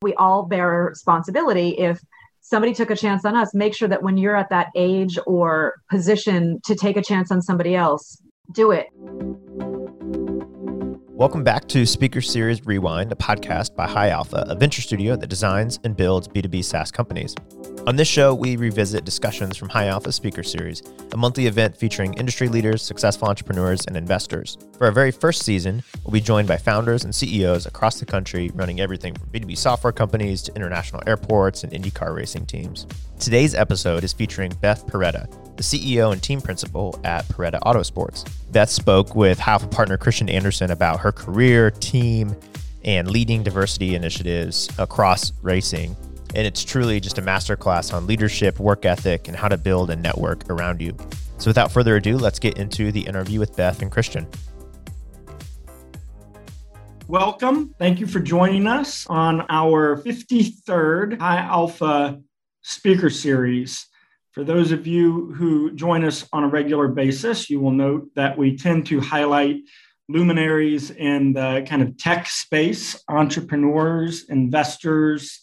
we all bear responsibility if somebody took a chance on us make sure that when you're at that age or position to take a chance on somebody else do it Welcome back to Speaker Series Rewind, a podcast by High Alpha, a venture studio that designs and builds B2B SaaS companies. On this show, we revisit discussions from High Alpha Speaker Series, a monthly event featuring industry leaders, successful entrepreneurs, and investors. For our very first season, we'll be joined by founders and CEOs across the country running everything from B2B software companies to international airports and IndyCar racing teams. Today's episode is featuring Beth Paretta, the CEO and team principal at Perretta Autosports. Beth spoke with Alpha partner Kristian Andersen about her career, team, and leading diversity initiatives across racing. And it's truly just a masterclass on leadership, work ethic, and how to build a network around you. So without further ado, let's get into the interview with Beth and Kristian. Welcome. Thank you for joining us on our 53rd High Alpha Speaker Series. For those of you who join us on a regular basis, you will note that we tend to highlight luminaries in the kind of tech space, entrepreneurs, investors,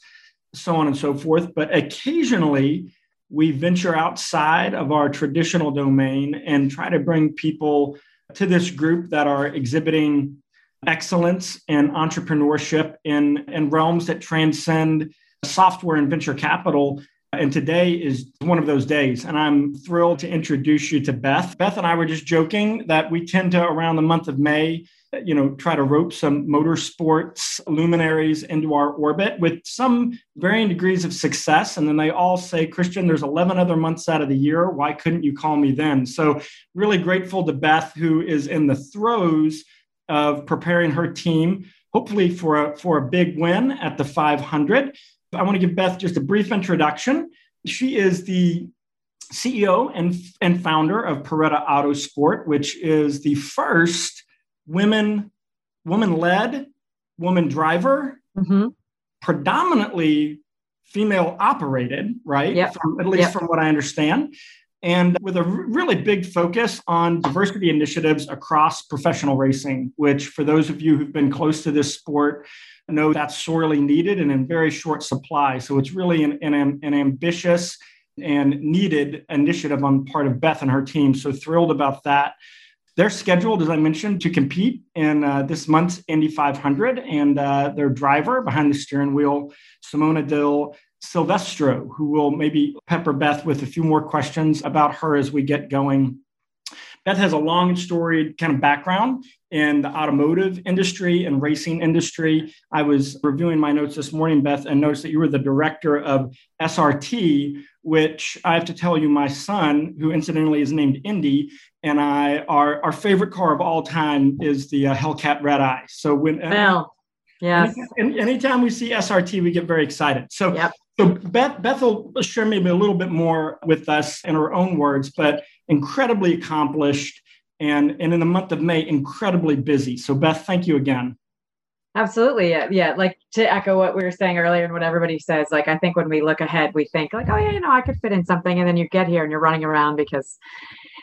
so on and so forth. But occasionally, we venture outside of our traditional domain and try to bring people to this group that are exhibiting excellence and entrepreneurship in, in realms that transcend software and venture capital and today is one of those days. And I'm thrilled to introduce you to Beth. Beth and I were just joking that we tend to, around the month of May, you know, try to rope some motorsports luminaries into our orbit with some varying degrees of success. And then they all say, Kristian, there's 11 other months out of the year. Why couldn't you call me then? So, really grateful to Beth, who is in the throes of preparing her team, hopefully for a, for a big win at the 500. I want to give Beth just a brief introduction. She is the CEO and, and founder of Paretta Autosport, which is the first women woman led woman driver, mm-hmm. predominantly female operated, right? Yep. From, at least yep. from what I understand. And with a really big focus on diversity initiatives across professional racing, which, for those of you who've been close to this sport, know that's sorely needed and in very short supply. So it's really an, an, an ambitious and needed initiative on part of Beth and her team. So thrilled about that. They're scheduled, as I mentioned, to compete in uh, this month's Indy 500, and uh, their driver behind the steering wheel, Simona de Silvestro, who will maybe pepper Beth with a few more questions about her as we get going Beth has a long and storied kind of background in the automotive industry and racing industry. I was reviewing my notes this morning, Beth, and noticed that you were the director of SRT, which I have to tell you, my son, who incidentally is named Indy, and I, our, our favorite car of all time is the uh, Hellcat Red Eye. So when well, yeah, any, anytime we see SRT, we get very excited. So yep. So Beth, Beth will share maybe a little bit more with us in her own words, but incredibly accomplished and, and in the month of May, incredibly busy. So Beth, thank you again. Absolutely. Yeah. yeah. Like to echo what we were saying earlier and what everybody says, like I think when we look ahead, we think like, oh yeah, you know, I could fit in something. And then you get here and you're running around because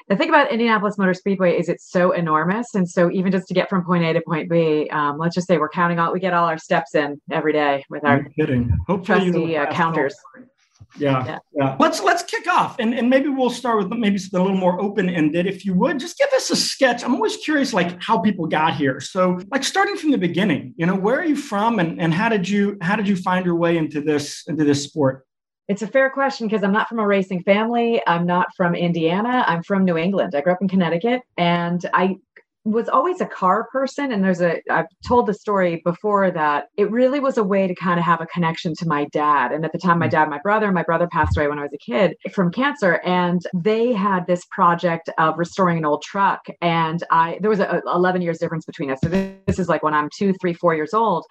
the thing about Indianapolis Motor Speedway is it's so enormous. And so even just to get from point A to point B, um, let's just say we're counting all, we get all our steps in every day with our kidding. Hopefully trusty uh, counters. Yeah, yeah, yeah. Let's let's kick off, and, and maybe we'll start with maybe a little more open ended, if you would. Just give us a sketch. I'm always curious, like how people got here. So, like starting from the beginning, you know, where are you from, and, and how did you how did you find your way into this into this sport? It's a fair question because I'm not from a racing family. I'm not from Indiana. I'm from New England. I grew up in Connecticut and I was always a car person and there's a I've told the story before that it really was a way to kind of have a connection to my dad. And at the time my mm. dad my brother my brother passed away when I was a kid from cancer and they had this project of restoring an old truck. And I there was a, 11 years difference between us. So this, this is like when I'm two three four years old.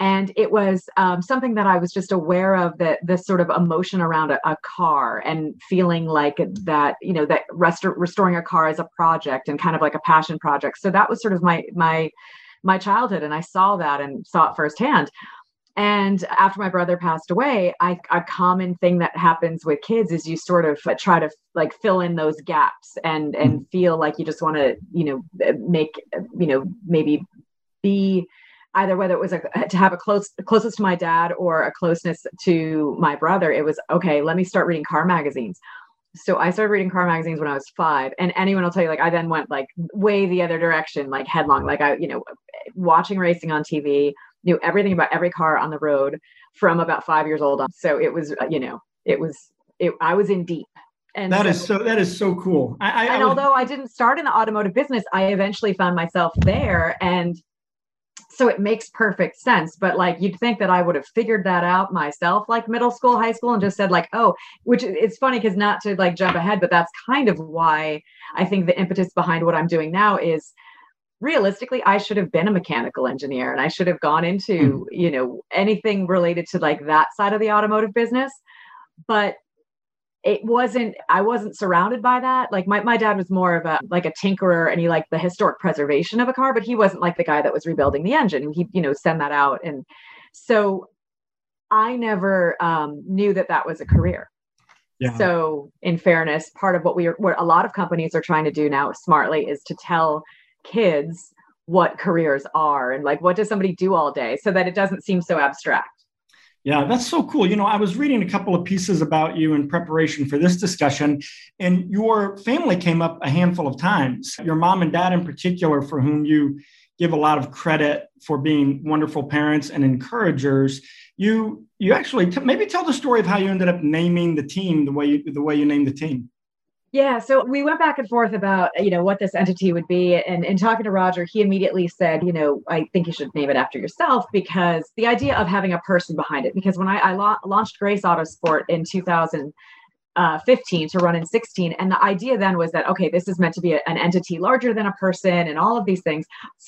And it was um, something that I was just aware of that this sort of emotion around a, a car and feeling like that you know that restor- restoring a car is a project and kind of like a passion project so that was sort of my my my childhood and i saw that and saw it firsthand. And after my brother passed away I, a common thing that happens with kids is you sort of try to like fill in those gaps and and mm. feel like you just want to you know make you know maybe be either whether it was a, to have a close closest to my dad or a closeness to my brother it was okay let me start reading car magazines so i started reading car magazines when i was five and anyone will tell you like i then went like way the other direction like headlong. Like i you know watching racing on tv knew everything about every car on the road from about five years old so it was uh, you know it was it, i was in deep. And that so, is so that is so cool. I, I, and I was, although i didn't start in the automotive business i eventually found myself there and so it makes perfect sense but like you'd think that i would have figured that out myself like middle school high school and just said like oh which it's funny because not to like jump ahead but that's kind of why i think the impetus behind what i'm doing now is realistically i should have been a mechanical engineer and i should have gone into mm. you know anything related to like that side of the automotive business but it wasn't i wasn't surrounded by that. Like my, my dad was more of a like a tinkerer and he liked the historic preservation of a car but he wasn't like the guy that was rebuilding the engine. He you know send that out. And so i never um, knew that that was a career. Yeah. so in fairness part of what we are what a lot of companies are trying to do now smartly is to tell kids what careers are and like what does somebody do all day so that it doesn't seem so abstract yeah, that's so cool. You know, I was reading a couple of pieces about you in preparation for this discussion, and your family came up a handful of times. Your mom and dad, in particular, for whom you give a lot of credit for being wonderful parents and encouragers. You you actually t- maybe tell the story of how you ended up naming the team the way you the way you named the team. Yeah, so we went back and forth about you know what this entity would be, and in talking to Roger, he immediately said, you know, I think you should name it after yourself because the idea of having a person behind it. Because when I, I la- launched Grace Autosport in 2015 uh, to run in 16, and the idea then was that okay, this is meant to be a, an entity larger than a person, and all of these things.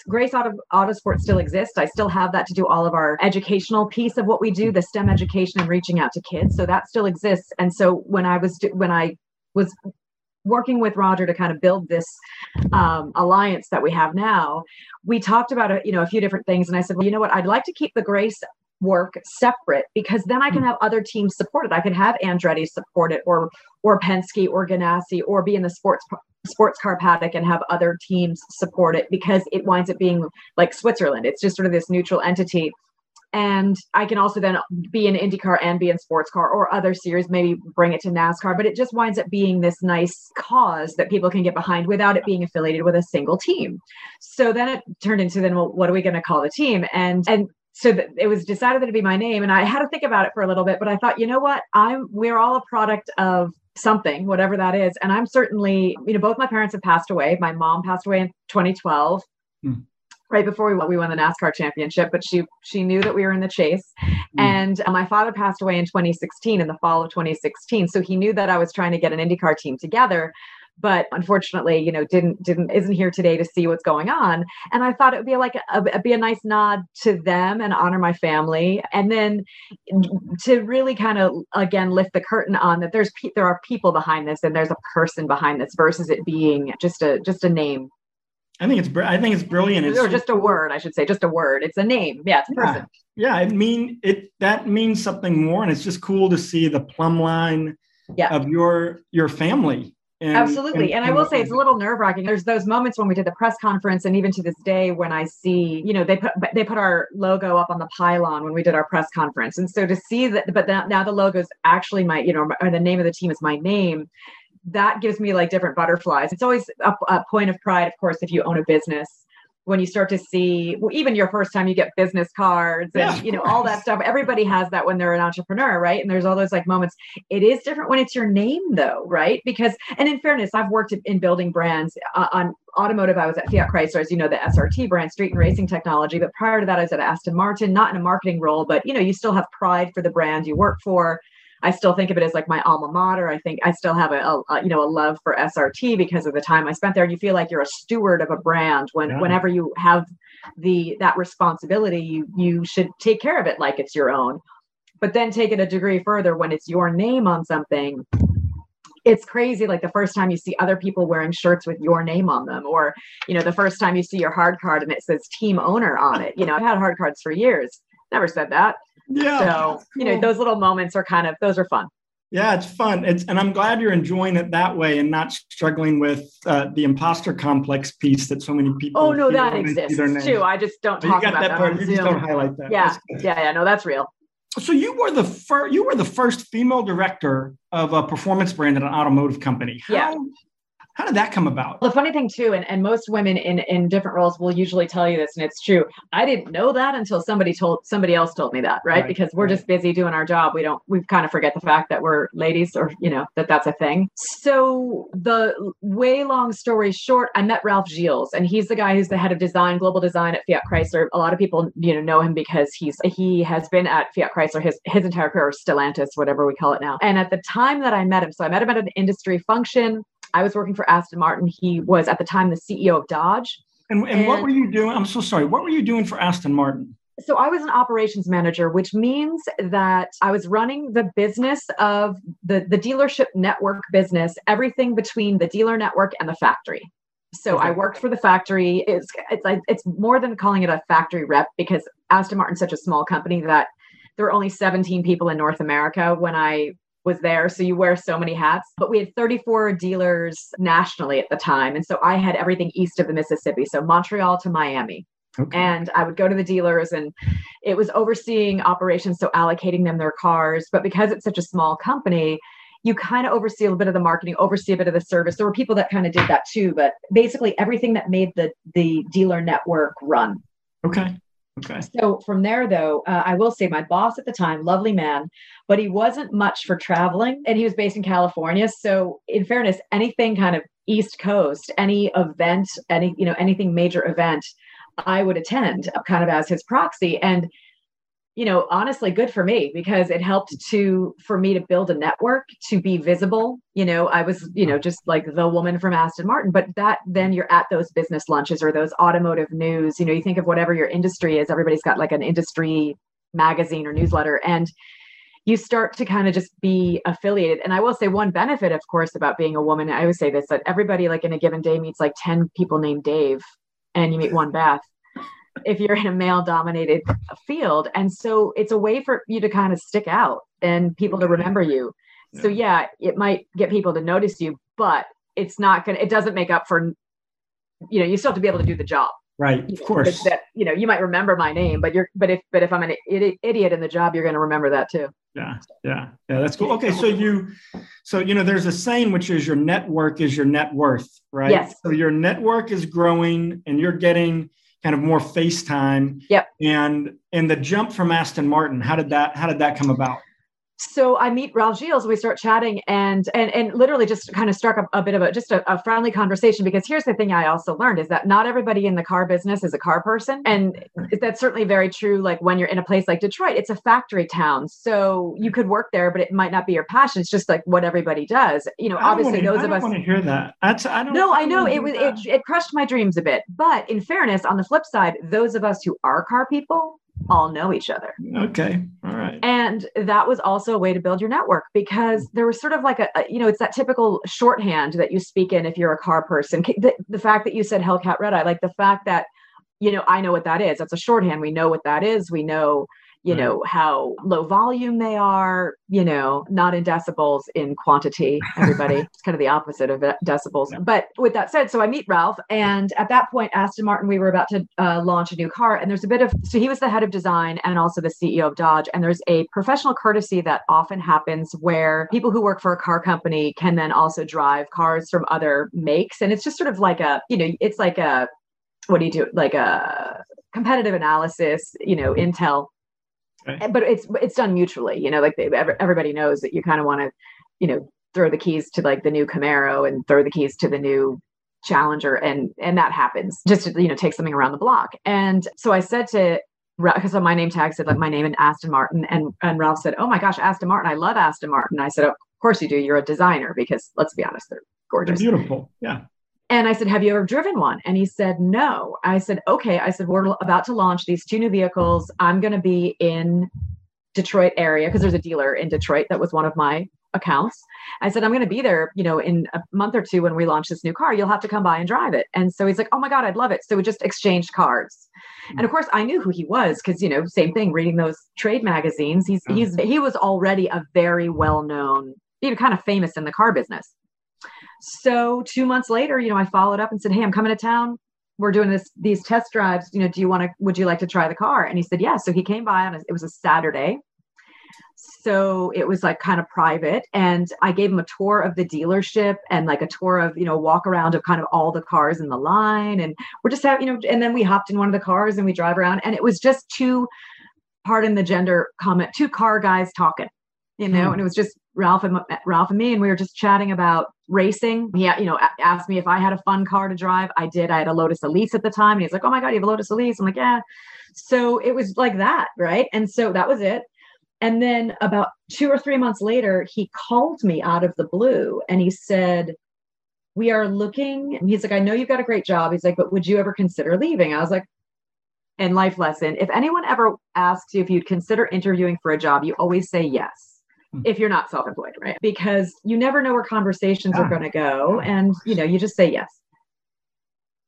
Grace Auto Autosport still exists. I still have that to do all of our educational piece of what we do, the STEM education and reaching out to kids. So that still exists. And so when I was when I was working with Roger to kind of build this um, alliance that we have now, we talked about a, you know a few different things, and I said, well, you know what, I'd like to keep the Grace work separate because then I can hmm. have other teams support it. I can have Andretti support it, or or Penske, or Ganassi, or be in the sports sports car paddock and have other teams support it because it winds up being like Switzerland. It's just sort of this neutral entity and I can also then be in IndyCar and be in sports car or other series, maybe bring it to NASCAR. But it just winds up being this nice cause that people can get behind without it being affiliated with a single team. So then it turned into then, well, what are we going to call the team? And and so it was decided that it'd be my name, and I had to think about it for a little bit. But I thought, you know what, I'm we're all a product of something, whatever that is, and I'm certainly, you know, both my parents have passed away. My mom passed away in 2012. Hmm right before we, we won the NASCAR championship, but she she knew that we were in the chase. Mm. And uh, my father passed away in 2016, in the fall of 2016, so he knew that I was trying to get an IndyCar team together. But unfortunately, you know, didn't didn't isn't here today to see what's going on. And I thought it would be like a, a, be a nice nod to them and honor my family, and then to really kind of again lift the curtain on that there's pe- there are people behind this and there's a person behind this versus it being just a just a name I think it's I think it's brilliant. It's, or just a word, I should say, just a word. It's a name. Yeah, it's a person. Yeah, I mean it. That means something more, and it's just cool to see the plumb line yeah. of your your family. And, Absolutely, and, and, I will say it's a little nerve wracking. There's those moments when we did the press conference, and even to this day, when I see, you know, they put they put our logo up on the pylon when we did our press conference, and so to see that, but now, now the logo is actually my, you know, or the name of the team is my name that gives me like different butterflies. It's always a, a, point of pride, of course, if you own a business. When you start to see, well, even your first time you get business cards and yeah, you know all that stuff. Everybody has that when they're an entrepreneur, right? And there's all those like moments. It is different when it's your name, though, right? Because, and in fairness, I've worked in building brands uh, on automotive. I was at Fiat Chrysler, as you know, the SRT brand, Street and Racing Technology. But prior to that, I was at Aston Martin, not in a marketing role, but you know, you still have pride for the brand you work for I still think of it as like my alma mater. I think I still have a, a, you know a love for SRT because of the time I spent there. And you feel like you're a steward of a brand when yeah. whenever you have the that responsibility, you you should take care of it like it's your own. But then take it a degree further when it's your name on something. It's crazy. Like the first time you see other people wearing shirts with your name on them, or you know, the first time you see your hard card and it says team owner on it. You know, I've had hard cards for years. Never said that. Yeah. So, you know, those little moments are kind of, those are fun. Yeah, it's fun. It's and I'm glad you're enjoying it that way and not struggling with uh, the imposter complex piece that so many people. Oh no, that exists too. I just don't talk about that, that part. You just don't highlight that. Yeah, yeah, yeah. No, that's real. So you were the first. You were the first female director of a performance brand at an automotive company. How, yeah. How did that come about? The funny thing too, and, and most women in, in different roles will usually tell you this, and it's true. I didn't know that until somebody told somebody else told me that, right? right because we're right. just busy doing our job. We don't we kind of forget the fact that we're ladies or you know, that that's a thing. So the way long story short, I met Ralph Gilles, and he's the guy who's the head of design, global design at Fiat Chrysler. A lot of people, you know, know him because he's he has been at Fiat Chrysler his his entire career, or Stellantis, whatever we call it now. And at the time that I met him, so I met him at an industry function I was working for Aston Martin. He was at the time the CEO of Dodge. And, and, and what were you doing? I'm so sorry. What were you doing for Aston Martin? So I was an operations manager, which means that I was running the business of the, the dealership network business, everything between the dealer network and the factory. So okay. I worked for the factory. It's it's it's more than calling it a factory rep because Aston Martin's such a small company that there were only 17 people in North America when I was there. So you wear so many hats. But we had 34 dealers nationally at the time. And so I had everything east of the Mississippi. So Montreal to Miami. Okay. And I would go to the dealers and it was overseeing operations, so allocating them their cars. But because it's such a small company, you kind of oversee a little bit of the marketing, oversee a bit of the service. There were people that kind of did that too, but basically everything that made the the dealer network run. Okay. Okay. So from there, though, uh, I will say my boss at the time, lovely man, but he wasn't much for traveling, and he was based in California. So, in fairness, anything kind of East Coast, any event, any you know anything major event, I would attend, kind of as his proxy. And you know, honestly, good for me because it helped to for me to build a network to be visible. You know, I was, you know, just like the woman from Aston Martin, but that then you're at those business lunches or those automotive news. You know, you think of whatever your industry is, everybody's got like an industry magazine or newsletter. And you start to kind of just be affiliated. And I will say one benefit, of course, about being a woman, I always say this that everybody like in a given day meets like 10 people named Dave and you meet one Beth if you're in a male dominated field. And so it's a way for you to kind of stick out and people to remember you. Yeah. So yeah, it might get people to notice you, but it's not going to, it doesn't make up for, you know, you still have to be able to do the job. Right. Of course. That, you know, you might remember my name, but you're, but if, but if I'm an idiot in the job, you're going to remember that too. Yeah. Yeah. Yeah. That's cool. Okay. So you, so, you know, there's a saying, which is your network is your net worth, right? Yes. So your network is growing and you're getting, kind of more FaceTime. Yep. And and the jump from Aston Martin, how did that how did that come about? So I meet Ralph Gilles, we start chatting and and and literally just kind of struck a, a bit of a just a, a, friendly conversation because here's the thing I also learned is that not everybody in the car business is a car person. And that's certainly very true. Like when you're in a place like Detroit, it's a factory town. So you could work there, but it might not be your passion. It's just like what everybody does. You know, obviously wanna, those of us want to hear that. That's I don't No, I, I know it was it, it crushed my dreams a bit. But in fairness, on the flip side, those of us who are car people all know each other. Okay. All right. And that was also a way to build your network because there was sort of like a, a you know, it's that typical shorthand that you speak in if you're a car person. The, the fact that you said Hellcat Red Eye, like the fact that, you know, I know what that is. That's a shorthand. We know what that is. We know you right. know how low volume they are you know not in decibels in quantity everybody it's kind of the opposite of decibels yeah. but with that said so i meet ralph and at that point aston martin we were about to uh, launch a new car and there's a bit of so he was the head of design and also the ceo of dodge and there's a professional courtesy that often happens where people who work for a car company can then also drive cars from other makes and it's just sort of like a you know it's like a what do you do like a competitive analysis you know intel Okay. But it's it's done mutually, you know, like they, everybody knows that you kind of want to, you know, throw the keys to like the new Camaro and throw the keys to the new Challenger, and and that happens just to you know take something around the block. And so I said to because on my name tag said like my name and Aston Martin, and and Ralph said, "Oh my gosh, Aston Martin! I love Aston Martin." I said, "Of course you do. You're a designer because let's be honest, they're gorgeous, they're beautiful, yeah." And I said, Have you ever driven one? And he said, No. I said, Okay. I said, We're about to launch these two new vehicles. I'm going to be in Detroit area because there's a dealer in Detroit that was one of my accounts. I said, I'm going to be there, you know, in a month or two when we launch this new car. You'll have to come by and drive it. And so he's like, Oh my God, I'd love it. So we just exchanged cards. And of course, I knew who he was because you know, same thing. Reading those trade magazines, he's he's he was already a very well known, you know, kind of famous in the car business. So two months later, you know, I followed up and said, "Hey, I'm coming to town. We're doing this these test drives. You know, do you want to? Would you like to try the car?" And he said, "Yeah." So he came by on a, it was a Saturday. So it was like kind of private, and I gave him a tour of the dealership and like a tour of you know walk around of kind of all the cars in the line, and we're just having you know, and then we hopped in one of the cars and we drive around, and it was just two, pardon the gender comment, two car guys talking, you know, hmm. and it was just Ralph and Ralph and me, and we were just chatting about racing. He, you know, asked me if I had a fun car to drive. I did. I had a Lotus Elise at the time, and he's like, "Oh my god, you have a Lotus Elise?" I'm like, "Yeah." So it was like that, right? And so that was it. And then about two or three months later, he called me out of the blue, and he said, "We are looking." He's like, "I know you've got a great job." He's like, "But would you ever consider leaving?" I was like, and life lesson if anyone ever asks you if you'd consider interviewing for a job you always say yes. Hmm. if you're not self-employed right? Because you never know where conversations yeah. are going to go and you know you just say yes.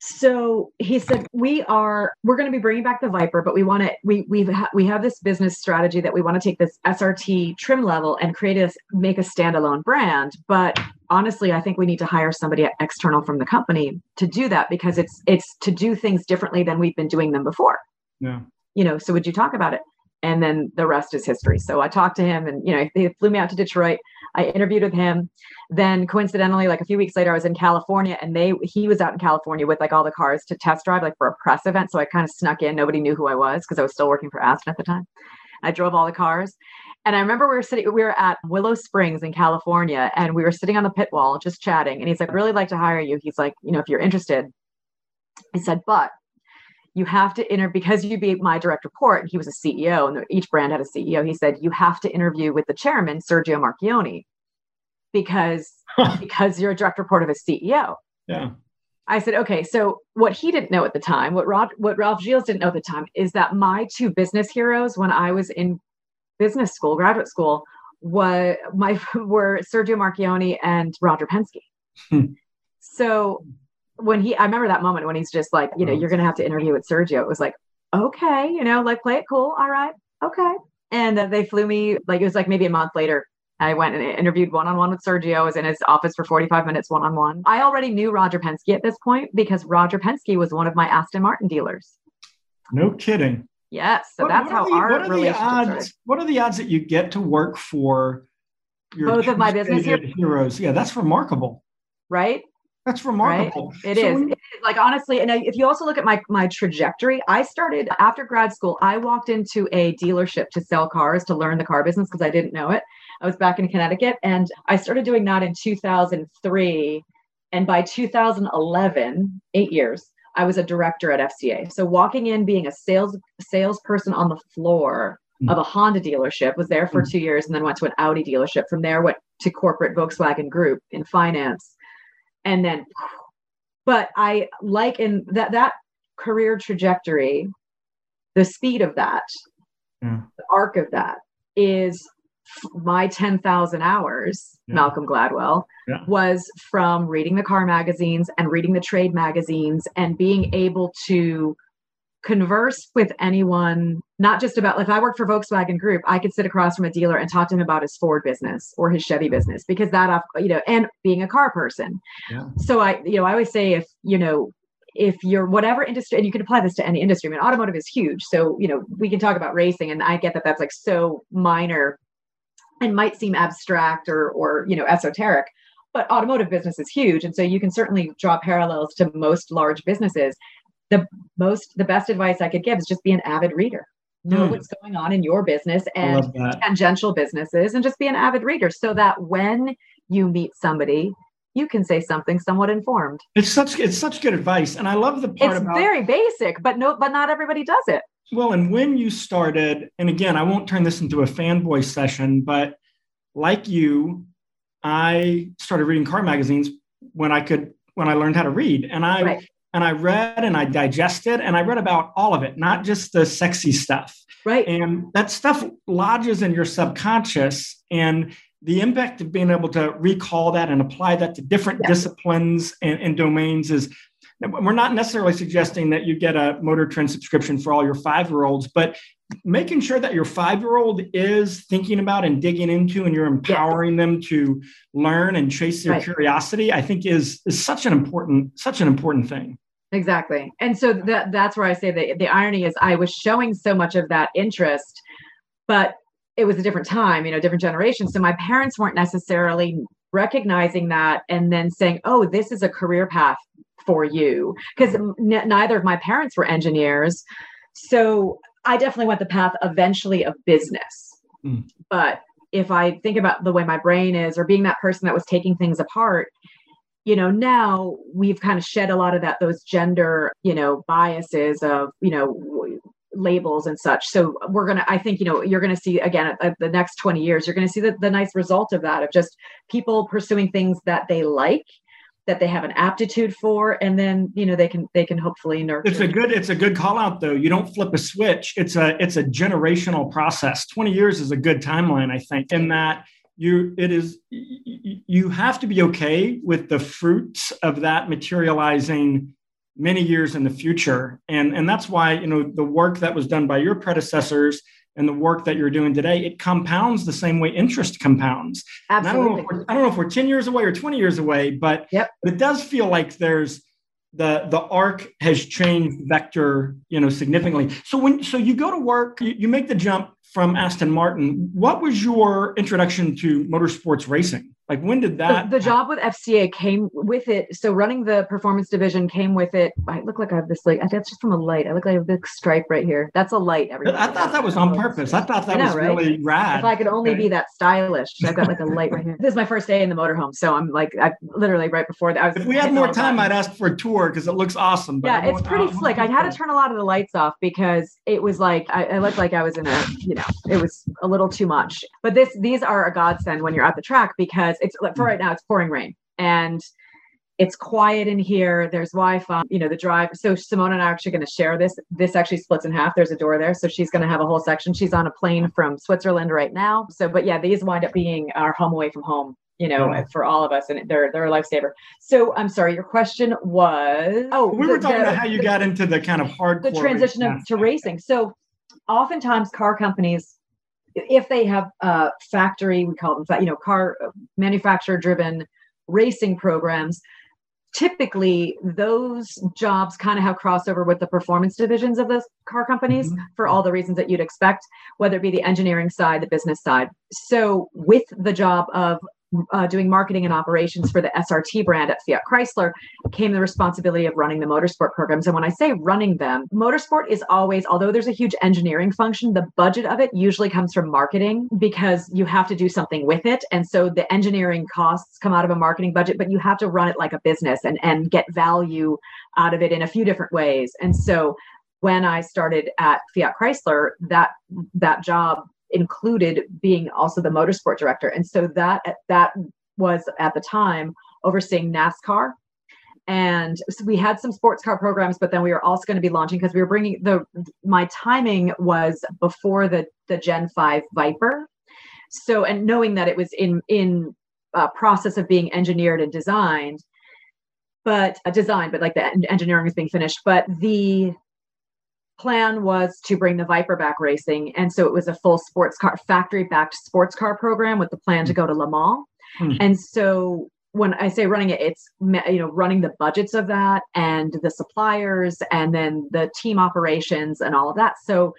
So he said we are we're going to be bringing back the viper but we want to we we ha- we have this business strategy that we want to take this srt trim level and create a make a standalone brand but honestly i think we need to hire somebody external from the company to do that because it's it's to do things differently than we've been doing them before. Yeah. You know so would you talk about it and then the rest is history. So I talked to him and, you know, he flew me out to Detroit. I interviewed with him. Then coincidentally, like a few weeks later, I was in California and they, he was out in California with like all the cars to test drive, like for a press event. So I kind of snuck in. Nobody knew who I was because I was still working for Aston at the time. I drove all the cars. And I remember we were sitting, we were at Willow Springs in California and we were sitting on the pit wall just chatting. And he's like, really like to hire you. He's like, you know, if you're interested, I said, but you have to enter because you'd be my direct report. And he was a CEO, and each brand had a CEO. He said you have to interview with the chairman, Sergio Marchionne, because because you're a direct report of a CEO. Yeah. I said, okay. So what he didn't know at the time, what Rod, what Ralph Gilles didn't know at the time, is that my two business heroes when I was in business school, graduate school, was my were Sergio Marchionne and Roger Penske. So when he, I remember that moment when he's just like, you know, you're going to have to interview with Sergio. It was like, okay, you know, like play it cool. All right. Okay. And uh, they flew me, like, it was like maybe a month later. I went and interviewed one on one with Sergio. I was in his office for 45 minutes one on one. I already knew Roger Penske at this point because Roger Penske was one of my Aston Martin dealers. No kidding. Yes. So what, that's what how the, our what relationship odds, started. What are the odds that you get to work for your both of my business heroes? Yeah, that's remarkable. Right. That's remarkable. Right? It, so is. it is. Like honestly, and if you also look at my my trajectory, I started after grad school. I walked into a dealership to sell cars to learn the car business because I didn't know it. I was back in Connecticut, and I started doing that in 2003. And by 2011, eight years, I was a director at FCA. So walking in, being a sales salesperson on the floor mm. of a Honda dealership, was there for mm. two years, and then went to an Audi dealership. From there, went to corporate Volkswagen Group in finance and then but i like in that that career trajectory the speed of that yeah. the arc of that is my 10,000 hours, yeah. Malcolm Gladwell, yeah. was from reading the car magazines and reading the trade magazines and being able to converse with anyone, not just about, like, if I worked for Volkswagen Group, I could sit across from a dealer and talk to him about his Ford business or his Chevy business because that, you know, and being a car person. Yeah. So I, you know, I always say if, you know, if you're whatever industry, and you can apply this to any industry, I mean, automotive is huge. So, you know, we can talk about racing, and I get that that's like so minor and might seem abstract or, or, you know, esoteric but automotive business is huge and so you can certainly draw parallels to most large businesses the most the best advice I could give is just be an avid reader. Know mm. what's going on in your business and tangential businesses and just be an avid reader so that when you meet somebody, you can say something somewhat informed. It's such it's such good advice. And I love the part it's about very basic, but no, but not everybody does it. Well, and when you started, and again, I won't turn this into a fanboy session, but like you, I started reading car magazines when I could when I learned how to read. And I right and I read and I digested and I read about all of it, not just the sexy stuff. Right. And that stuff lodges in your subconscious and the impact of being able to recall that and apply that to different yeah. disciplines and, and, domains is we're not necessarily suggesting that you get a Motor Trend subscription for all your five year olds, but making sure that your five year old is thinking about and digging into and you're empowering yeah. them to learn and chase their right. curiosity, I think is, is such an important, such an important thing. Exactly. And so that that's where I say that the irony is I was showing so much of that interest, but it was a different time, you know, different generation. So my parents weren't necessarily recognizing that and then saying, oh, this is a career path for you. Because n- neither of my parents were engineers. So I definitely went the path eventually of business. Mm. But if I think about the way my brain is, or being that person that was taking things apart, you know now we've kind of shed a lot of that those gender you know biases of you know labels and such so we're gonna i think you know you're gonna see again at, the next 20 years you're gonna see the, the nice result of that of just people pursuing things that they like that they have an aptitude for and then you know they can they can hopefully nurture it's a good it's a good call out though. You don't flip a switch. It's a it's a generational process. 20 years is a good timeline i think in that you it is you have to be okay with the fruits of that materializing many years in the future. And and that's why you know the work that was done by your predecessors and the work that you're doing today it compounds the same way interest compounds Absolutely. I don't, I don't know if we're 10 years away or 20 years away but yep. it does feel like there's the the arc has changed vector you know significantly so when so you go to work you, you make the jump from Aston Martin. What was your introduction to motorsports racing? Like when did that? The, the job with FCA came with it. So running the performance division came with it. I look like I have this like that's just from a light. I look like I have a big stripe right here. That's a light. Everybody. I thought that was on purpose. I thought that I know, was right? really rad. If I could only okay. be that stylish, I've got like a light right here. This is my first day in the motorhome, so I'm like I literally right before that. I was. If we had more time, I'd ask for a tour because it looks awesome. yeah, it's pretty oh, slick. I had to turn a lot of the lights off because it was like I, I looked like I was in a you know it was a little too much. But this these are a godsend when you're at the track because it's for mm. right now it's pouring rain and it's quiet in here. There's Wi-Fi. You know the drive. So Simone and I are actually going to share this. This actually splits in half. There's a door there, so she's going to have a whole section. She's on a plane from Switzerland right now. So, but yeah, these wind up being our home away from home you know, yeah. for all of us, and they're they're a lifesaver. So I'm sorry, your question was oh, we the, were talking the, about how you the, got into the kind of hard the transition of, to racing. So oftentimes car companies if they have a factory, we call them, you know, car manufacturer driven racing programs, typically those jobs kind of have crossover with the performance divisions of those car companies mm-hmm. for all the reasons that you'd expect, whether it be the engineering side, the business side. So, with the job of uh, doing marketing and operations for the SRT brand at Fiat Chrysler came the responsibility of running the motorsport programs. And when I say running them, motorsport is always, although there's a huge engineering function, the budget of it usually comes from marketing because you have to do something with it. And so the engineering costs come out of a marketing budget, but you have to run it like a business and, and get value out of it in a few different ways. And so when I started at Fiat Chrysler, that that job included being also the motorsport director. And so that that was at the time overseeing NASCAR. And so we had some sports car programs, but then we were also going to be launching because we were bringing the my timing was before the the Gen 5 Viper. So and knowing that it was in in uh, process of being engineered and designed, but a uh, design, but like the engineering is being finished. But the plan was to bring the Viper back racing. And so it was a full sports car, factory backed sports car program with the plan to go to Le Mans. Hmm. And so when I say running it, it's you know running the budgets of that and the suppliers and then the team operations and all of that. So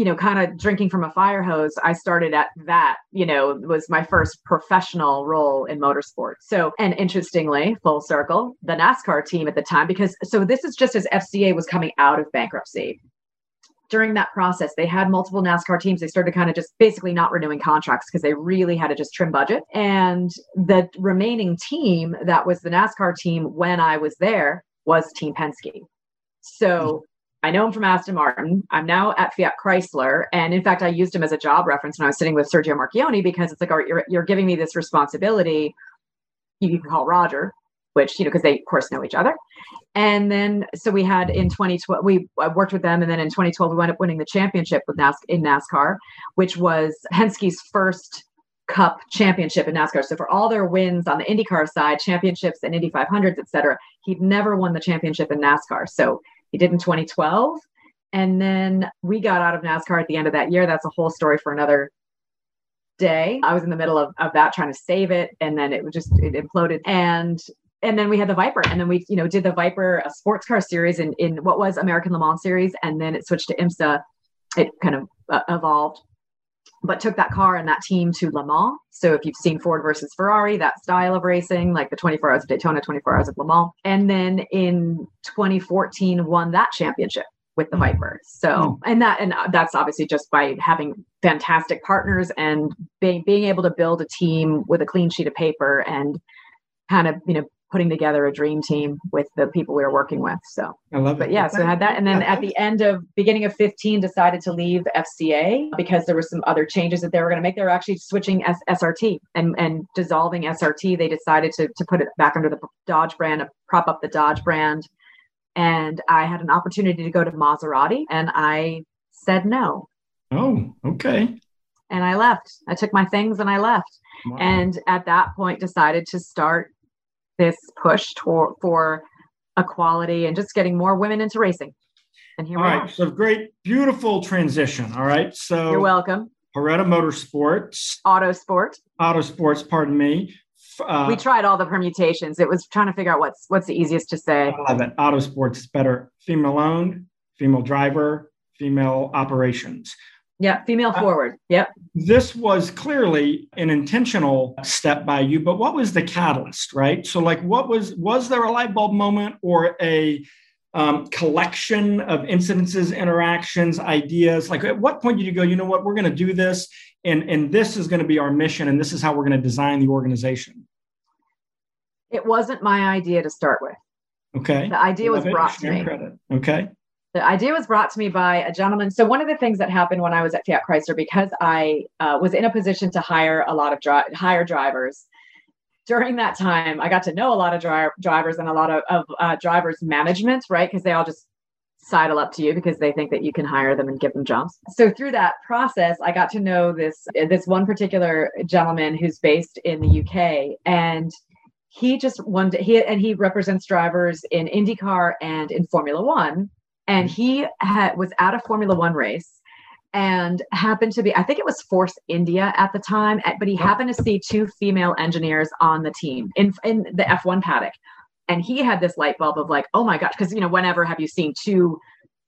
you know, kind of drinking from a fire hose, I started at that, you know, was my first professional role in motorsport. So, and interestingly, full circle, the NASCAR team at the time, because so this is just as FCA was coming out of bankruptcy during that process, they had multiple NASCAR teams. They started kind of just basically not renewing contracts because they really had to just trim budget. And the remaining team that was the NASCAR team when I was there was Team Penske. So I know him from Aston Martin. I'm now at Fiat Chrysler. And in fact, I used him as a job reference when I was sitting with Sergio Marchionne because it's like, all right, you're, you're giving me this responsibility. You can call Roger which you know because they of course know each other and then so we had in 2012 we worked with them and then in 2012 we wound up winning the championship with NAS- in NASCAR which was Penske's first cup championship in NASCAR so for all their wins on the IndyCar side championships and Indy 500s etc He'd never won the championship in NASCAR. So he did in 2012. And then we got out of NASCAR at the end of that year. That's a whole story for another day. I was in the middle of, of that trying to save it. And then it just it imploded. And and then we had the Viper, and then we, you know, did the Viper a sports car series in in what was American Le Mans series, and then it switched to IMSA. It kind of uh, evolved, but took that car and that team to Le Mans. So if you've seen Ford versus Ferrari, that style of racing, like the 24 Hours of Daytona, 24 Hours of Le Mans, and then in 2014 won that championship with the hmm. Viper. So, mm. and that, and that's obviously just by having fantastic partners and being, being able to build a team with a clean sheet of paper and kind of, you know, putting together a dream team with the people we were working with. So I love it. But yeah, so I had that. And then at the end of beginning of 15, decided to leave FCA because there were some other changes that they were going to make. They were actually switching S- SRT and, and dissolving SRT. They decided to, to put it back under the Dodge brand, prop up the Dodge brand. And I had an opportunity to go to Maserati and I said no. Oh, okay. And I left. I took my things and I left. Wow. And at that point decided to start this push to- for equality and just getting more women into racing. And here all we right, are. so great, beautiful transition. All right, so you're welcome. Paretta Motorsports, Auto Sport, Auto Sports. Pardon me. Uh, we tried all the permutations. It was trying to figure out what's what's the easiest to say. I love it. Auto Sports is better. Female owned, female driver, female operations. Yeah, female uh, forward. Yep. This was clearly an intentional step by you, but what was the catalyst, right? So, like, what was was there a light bulb moment or a um, collection of incidences, interactions, ideas? Like, at what point did you go, you know what, we're going to do this, and and this is going to be our mission, and this is how we're going to design the organization? It wasn't my idea to start with. Okay. The idea was brought to me. Credit. Okay the idea was brought to me by a gentleman. So one of the things that happened when I was at Fiat Chrysler, because I uh, was in a position to hire a lot of dri- hire drivers. During that time, I got to know a lot of dri- drivers and a lot of, of uh, drivers management, right? Because they all just sidle up to you because they think that you can hire them and give them jobs. So through that process, I got to know this this one particular gentleman who's based in the UK, and he just wanted he and he represents drivers in IndyCar and in Formula One and he had, was at a Formula One race and happened to be, I think it was Force India at the time, but he happened to see two female engineers on the team in, in the F1 paddock. And he had this light bulb of like, oh my gosh, because, you know, whenever have you seen two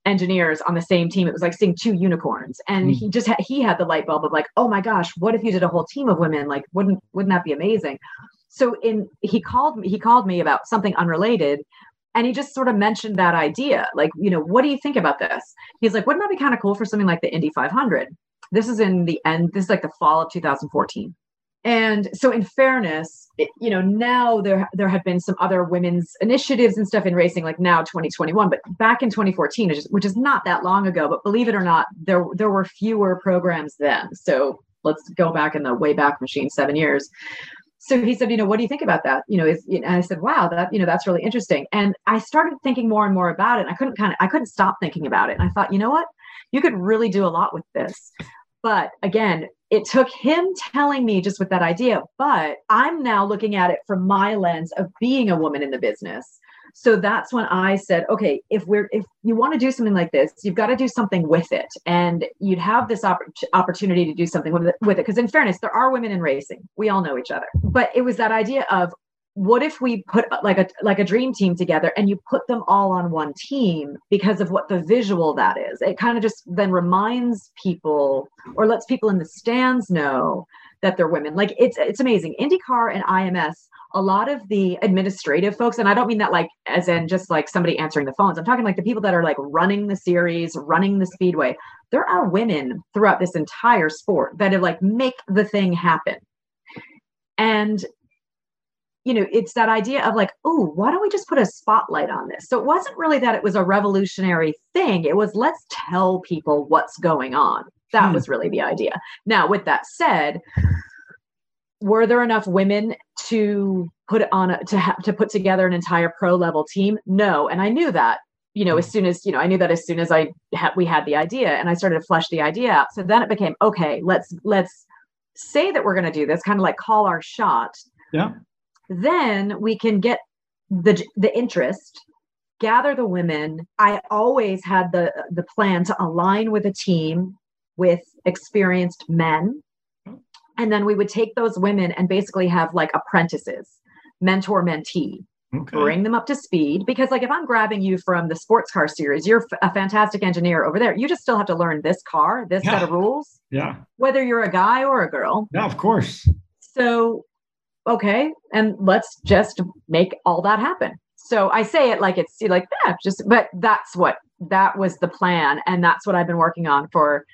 engineers on the same team? It was like seeing two unicorns. And mm. he just had, he had the light bulb of like, oh my gosh, what if you did a whole team of women? Like, wouldn't, wouldn't that be amazing? So in, he called me, he called me about something unrelated, and he just sort of mentioned that idea like you know what do you think about this? He's like wouldn't that be kind of cool for something like the indy 500 this is in the end this is like the fall of 2014 and so in fairness it, you know now there there have been some other women's initiatives and stuff in racing like now 2021 but back in 2014 which is, which is not that long ago but believe it or not there there were fewer programs then. So let's go back in the way back machine 7 years so he said, you know, what do you think about that? You know, is and I said, wow, that you know, that's really interesting. And I started thinking more and more about it. And I couldn't kind of, I couldn't stop thinking about it. And I thought, you know what, you could really do a lot with this. But again, it took him telling me just with that idea. But I'm now looking at it from my lens of being a woman in the business so that's when i said okay if we're if you want to do something like this you've got to do something with it. And you'd have this opp- opportunity to do something with it with it. Because in fairness there are women in racing. We all know each other. But it was that idea of what if we put uh, like a like a dream team together and you put them all on one team because of what the visual that is? It kind of just then reminds people or lets people in the stands know that they're women like it's it's amazing indycar and ims a lot of the administrative folks, and I don't mean that like as in just like somebody answering the phones. I'm talking like the people that are like running the series, running the speedway. There are women throughout this entire sport that have like make the thing happen. And you know, it's that idea of like, oh, why don't we just put a spotlight on this? So it wasn't really that it was a revolutionary thing. It was let's tell people what's going on. That hmm. was really the idea. Now, with that said, were there enough women to put on a, to have to put together an entire pro level team? No and i knew that you know as soon as you know i knew that as soon as i had we had the idea and i started to flesh the idea out. So then it became okay let's let's say that we're going to do this kind of like call our shot. Yeah. Then we can get the the interest gather the women. I always had the the plan to align with a team with experienced men. Hmm. And then we would take those women and basically have like apprentices mentor mentee okay. bring them up to speed. Because like if i'm grabbing you from the sports car series you're a fantastic engineer over there. You just still have to learn this car this yeah. set of rules. Yeah. Whether you're a guy or a girl. Yeah of course. So okay. And let's just make all that happen. So i say it like it's like yeah just but that's what that was the plan. And that's what i've been working on for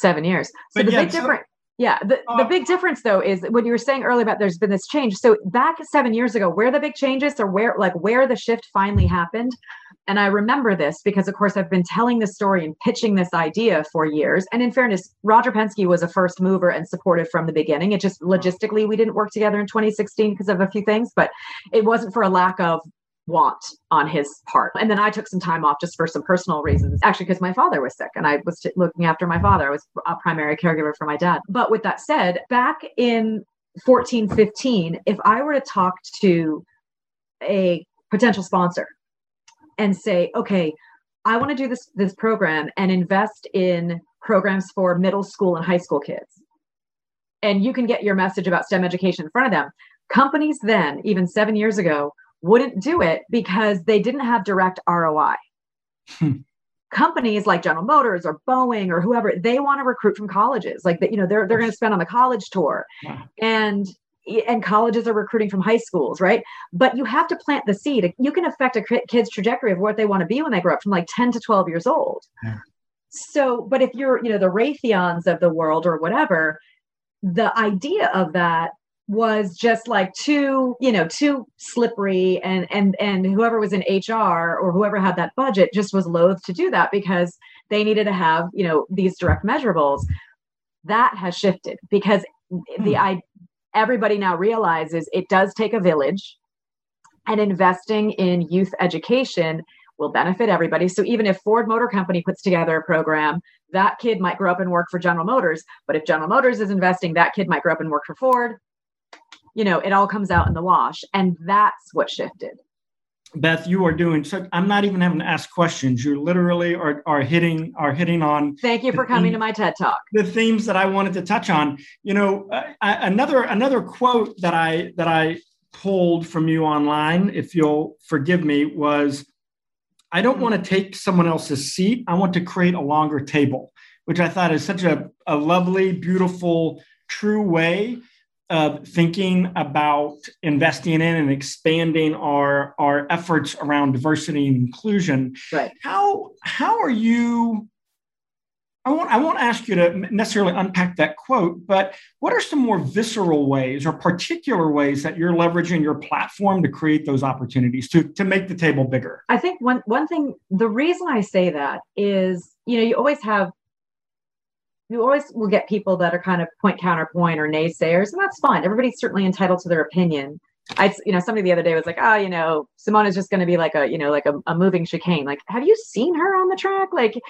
seven years so but the yeah, big so- difference yeah. The, uh, the big difference though is when you were saying earlier about there's been this change. So back seven years ago, where the big changes or where like where the shift finally happened. And I remember this because of course I've been telling this story and pitching this idea for years. And in fairness, Roger Penske was a first mover and supportive from the beginning. It just logistically we didn't work together in 2016 because of a few things, but it wasn't for a lack of want on his part. And then I took some time off just for some personal reasons, actually, because my father was sick and I was t- looking after my father. I was a primary caregiver for my dad. But with that said, back in 14, 15, if I were to talk to a potential sponsor and say, okay, I want to do this this program and invest in programs for middle school and high school kids. And you can get your message about STEM education in front of them. Companies then, even seven years ago, wouldn't do it because they didn't have direct ROI. Hmm. Companies like General Motors or Boeing or whoever, they want to recruit from colleges. Like that, you know, they're they're going to spend on the college tour. Yeah. And and colleges are recruiting from high schools, right? But you have to plant the seed. You can affect a kid's trajectory of what they want to be when they grow up from like 10 to 12 years old. Yeah. So, but if you're, you know, the Raytheons of the world or whatever, the idea of that was just like too you know too slippery and and and whoever was in hr or whoever had that budget just was loath to do that because they needed to have you know these direct measurables. That has shifted because hmm. the i everybody now realizes it does take a village and investing in youth education will benefit everybody. So even if ford motor company puts together a program that kid might grow up and work for general motors but if general motors is investing that kid might grow up and work for ford you know, it all comes out in the wash. And that's what shifted. Beth, you are doing so. I'm not even having to ask questions. You literally are, are hitting are hitting on. Thank you for coming theme, to my TED talk. The themes that I wanted to touch on. You know, uh, another another quote that I that I pulled from you online, if you'll forgive me, was, "I don't want to take someone else's seat. I want to create a longer table," which I thought is such a, a lovely, beautiful, true way of thinking about investing in and expanding our our efforts around diversity and inclusion. Right. How how are you? I won't I won't ask you to necessarily unpack that quote, but what are some more visceral ways or particular ways that you're leveraging your platform to create those opportunities to to make the table bigger? I think one one thing the reason I say that is you know you always have you always will get people that are kind of point counterpoint or naysayers, and that's fine. Everybody's certainly entitled to their opinion. I, you know, somebody the other day was like, oh, you know, Simona is just going to be like a, you know, like a, a, moving chicane. Like, have you seen her on the track? Like,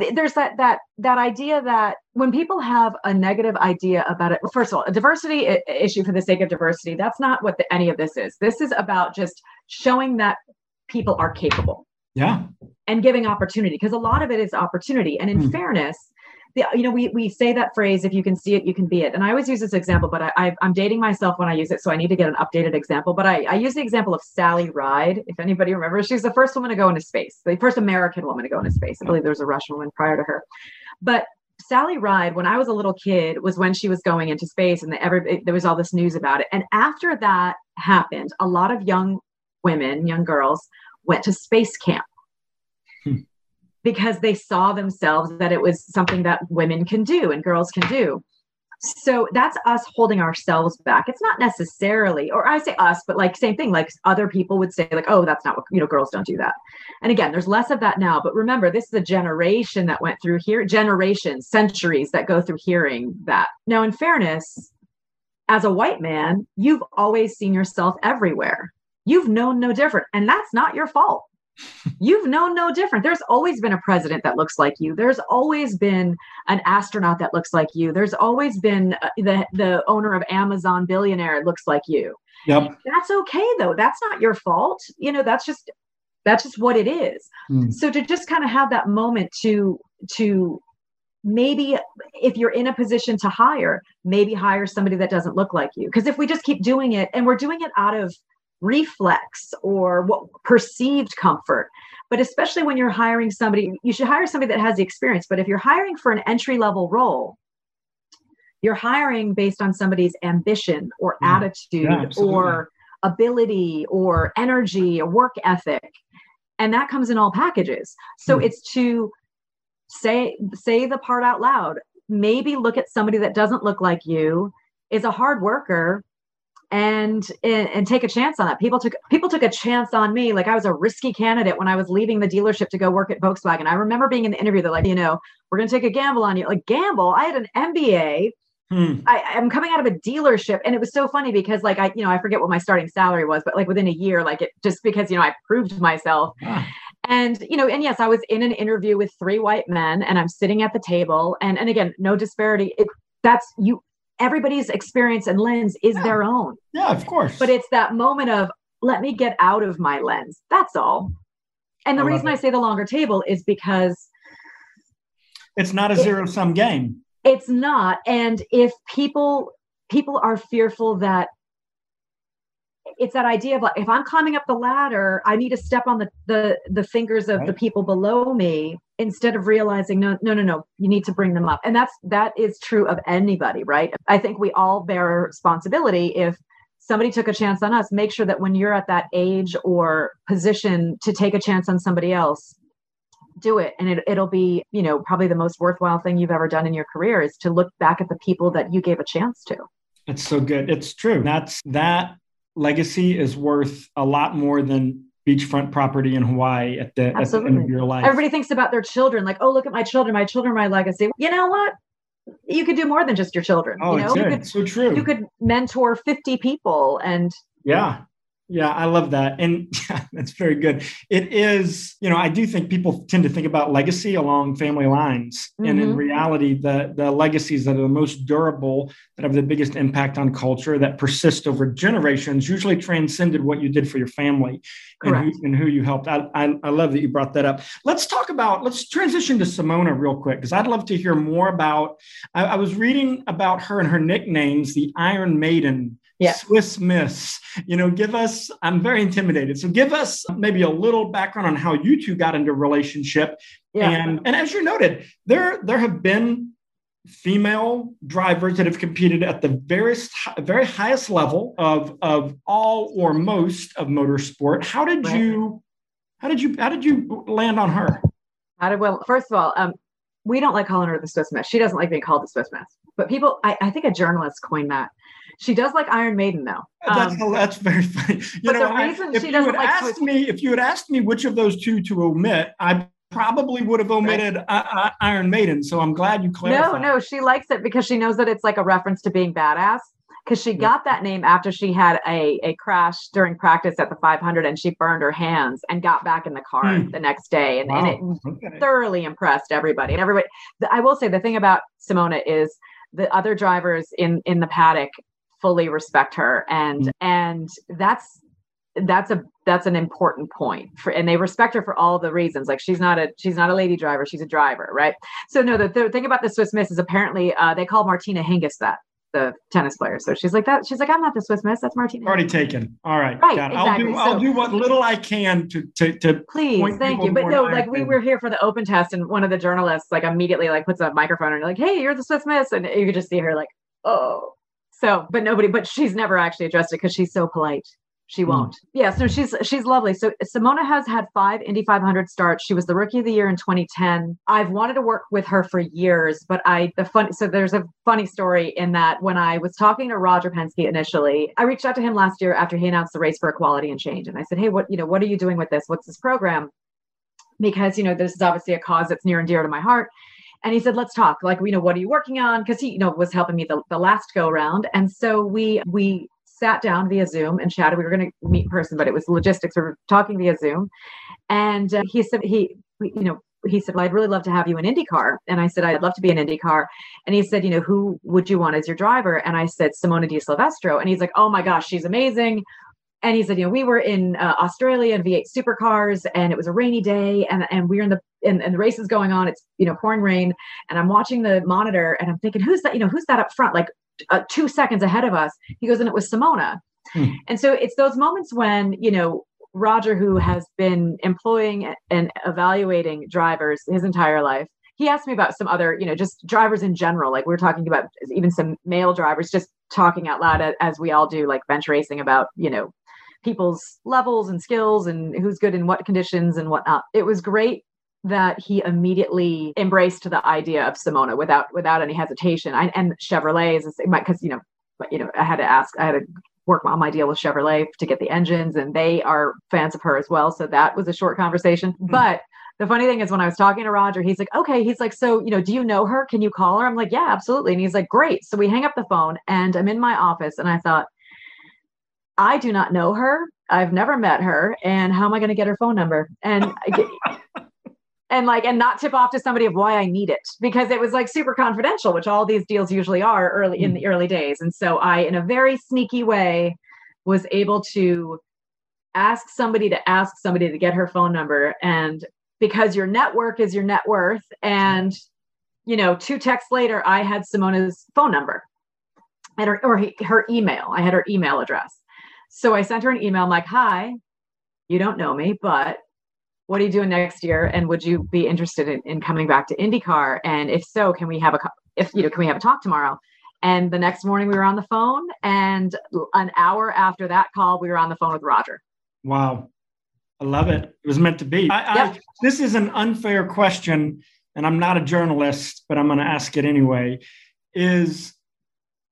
th- there's that that that idea that when people have a negative idea about it, well, first of all, a diversity I- issue for the sake of diversity, that's not what the, any of this is. This is about just showing that people are capable. Yeah. And giving opportunity because a lot of it is opportunity. And in mm. fairness, the, you know, we, we say that phrase, if you can see it, you can be it. And I always use this example, but I, I, am dating myself when I use it. So I need to get an updated example. But I, I use the example of Sally Ride. If anybody remembers, she's the first woman to go into space, the first American woman to go into space. I believe there was a Russian woman prior to her. But Sally Ride, when I was a little kid, was when she was going into space, and the, every, there was all this news about it. And after that happened, a lot of young women, young girls, went to space camp because they saw themselves that it was something that women can do and girls can do. So that's us holding ourselves back. It's not necessarily, or I say us, but like same thing, like other people would say, like, oh, that's not what, you know, girls don't do that. And again, there's less of that now. But remember, this is a generation that went through here, generations, centuries that go through hearing that. Now, in fairness, as a white man, you've always seen yourself everywhere. You've known no different. And that's not your fault You've known no different. There's always been a president that looks like you. There's always been an astronaut that looks like you. There's always been uh, the the owner of Amazon billionaire looks like you. Yep. That's okay though. That's not your fault. You know, that's just that's just what it is. Mm. So to just kind of have that moment to to maybe if you're in a position to hire, maybe hire somebody that doesn't look like you. Because if we just keep doing it and we're doing it out of reflex or what perceived comfort, but especially when you're hiring somebody, you should hire somebody that has the experience. But if you're hiring for an entry level role, you're hiring based on somebody's ambition or yeah. attitude yeah, or ability or energy or work ethic and that comes in all packages so hmm. it's to say say the part out loud maybe look at somebody that doesn't look like you is a hard worker and, and and take a chance on that people took people took a chance on me like i was a risky candidate when i was leaving the dealership to go work at volkswagen i remember being in the interview they're like you know we're going to take a gamble on you like gamble i had an mba Hmm. I, am coming out of a dealership, and it was so funny because, like, I, you know, I forget what my starting salary was, but like within a year, like it just because you know I proved myself, ah. and you know, and yes, I was in an interview with three white men, and I'm sitting at the table, and and again, no disparity. It, that's you. Everybody's experience and lens is yeah. their own. Yeah, of course. But it's that moment of let me get out of my lens. That's all. And the I reason I say the longer table is because it's not a zero sum game it's not and if people people are fearful that it's that idea of like if i'm climbing up the ladder i need to step on the the, the fingers of right. the people below me instead of realizing no no no no you need to bring them up. And that's that is true of anybody right? I think we all bear responsibility. If somebody took a chance on us make sure that when you're at that age or position to take a chance on somebody else do it. And it, it'll be you know probably the most worthwhile thing you've ever done in your career is to look back at the people that you gave a chance to. It's so good. It's true. That's that legacy is worth a lot more than beachfront property in Hawaii at the, at the end of your life. Everybody thinks about their children, like, oh, look at my children, my children, my legacy. You know what? You could do more than just your children. Oh, you know, you could, so true. You could mentor 50 people and yeah yeah, I love that. And yeah, that's very good. It is, you know, I do think people tend to think about legacy along family lines. Mm-hmm. And in mm-hmm. reality, the, the legacies that are the most durable, that have the biggest impact on culture, that persist over generations, usually transcended what you did for your family and who, and who, you helped. I, I, I, love that you brought that up. Let's talk about, let's transition to Simona real quick, because I'd love to hear more about. I, I was reading about her and her nicknames, the Iron Maiden yeah. Swiss Miss. You know, give us, I'm very intimidated. So give us maybe a little background on how you two got into relationship. Yeah. And, and as you noted, there, there have been female drivers that have competed at the very, very highest level of, of all or most of motorsport. How did right. you, how did you, how did you land on her? How did, well, first of all, um, we don't like calling her the Swiss Miss. She doesn't like being called the Swiss Miss. But people, I, I think a journalist coined that. She does like Iron Maiden, though. That's um, that's very funny. You but know, the reason I, if she you doesn't had like asked me, if you had asked me which of those two to omit, I probably would have omitted right. uh, uh, Iron Maiden. So I'm glad you clarified. No, no, she likes it because she knows that it's like a reference to being badass. Because she got that name after she had a, a crash during practice at the 500 and she burned her hands and got back in the car hmm. the next day. And, wow. and it okay. thoroughly impressed everybody. And everybody, I will say the thing about Simona is the other drivers in in the paddock fully respect her. And mm-hmm. and that's that's a that's an important point for and they respect her for all the reasons. Like she's not a she's not a lady driver she's a driver right? So no the, the thing about the swiss miss is apparently uh, they call martina hingis that the tennis player. So she's like that she's like i'm not the swiss miss that's martina already taken. All right. Right exactly. i'll do so, i'll do what little i can to to, to please thank you. But no like we were here for the open test and one of the journalists like immediately like puts a microphone and like hey you're the swiss miss. And you could just see her like oh so, but nobody, but she's never actually addressed it because she's so polite. She hmm. won't. Mm. Yeah, so she's she's lovely. So Simona has had five Indy 500 starts. She was the rookie of the year in 2010. I've wanted to work with her for years, but I the fun so there's a funny story in that when I was talking to Roger Penske initially, I reached out to him last year after he announced the race for equality and change, and I said, "Hey, what you know, what are you doing with this? What's this program?" Because you know this is obviously a cause that's near and dear to my heart and he said let's talk like you know what are you working on because he you know was helping me the, the last go around and so we we sat down via zoom and chatted we were going to meet in person but it was logistics we were talking via zoom And uh, he said, he, you know, he said, Well, I'd really love to have you in IndyCar. And I said, I'd love to be in IndyCar. And he said, You know, who would you want as your driver? And I said, Simona de Silvestro. And he's like, Oh my gosh, she's amazing. And he said, You know, we were in uh, Australia in V8 supercars and it was a rainy day and, and we we're in the, and, and the race is going on. It's, you know, pouring rain. And I'm watching the monitor and I'm thinking, Who's that? You know, who's that up front? Like uh, two seconds ahead of us. He goes, And it was Simona. Hmm. And so it's those moments when, you know, Roger, who has been employing and evaluating drivers his entire life, he asked me about some other, you know, just drivers in general. Like we are talking about even some male drivers, just talking out loud as we all do, like bench racing about, you know, people's levels and skills and who's good in what conditions and whatnot. It was great that he immediately embraced the idea of Simona without without any hesitation. I, and Chevrolet is because you know, you know, I had to ask, I had to work on my deal with Chevrolet to get the engines, and they are fans of her as well. So that was a short conversation. Mm-hmm. But the funny thing is, when I was talking to Roger, he's like, okay, he's like, so, you know, do you know her? Can you call her? I'm like, yeah, absolutely. And he's like, great. So we hang up the phone, and I'm in my office, and I thought, I do not know her. I've never met her. And how am I going to get her phone number? And and like and not tip off to somebody of why I need it because it was like super confidential, which all these deals usually are early in hmm. the early days. And so I, in a very sneaky way, was able to ask somebody to ask somebody to get her phone number. And because your network is your net worth, and you know, two texts later, I had Simona's phone number and her or her email. I had her email address. So I sent her an email. I'm like, hi, you don't know me, but what are you doing next year? And would you be interested in, in coming back to IndyCar? And if so, can we have a, if, you know, can we have a talk tomorrow? And the next morning we were on the phone. And an hour after that call, we were on the phone with Roger. Wow. I love it. It was meant to be. I, yep. I, this is an unfair question, and I'm not a journalist, but I'm going to ask it anyway. Is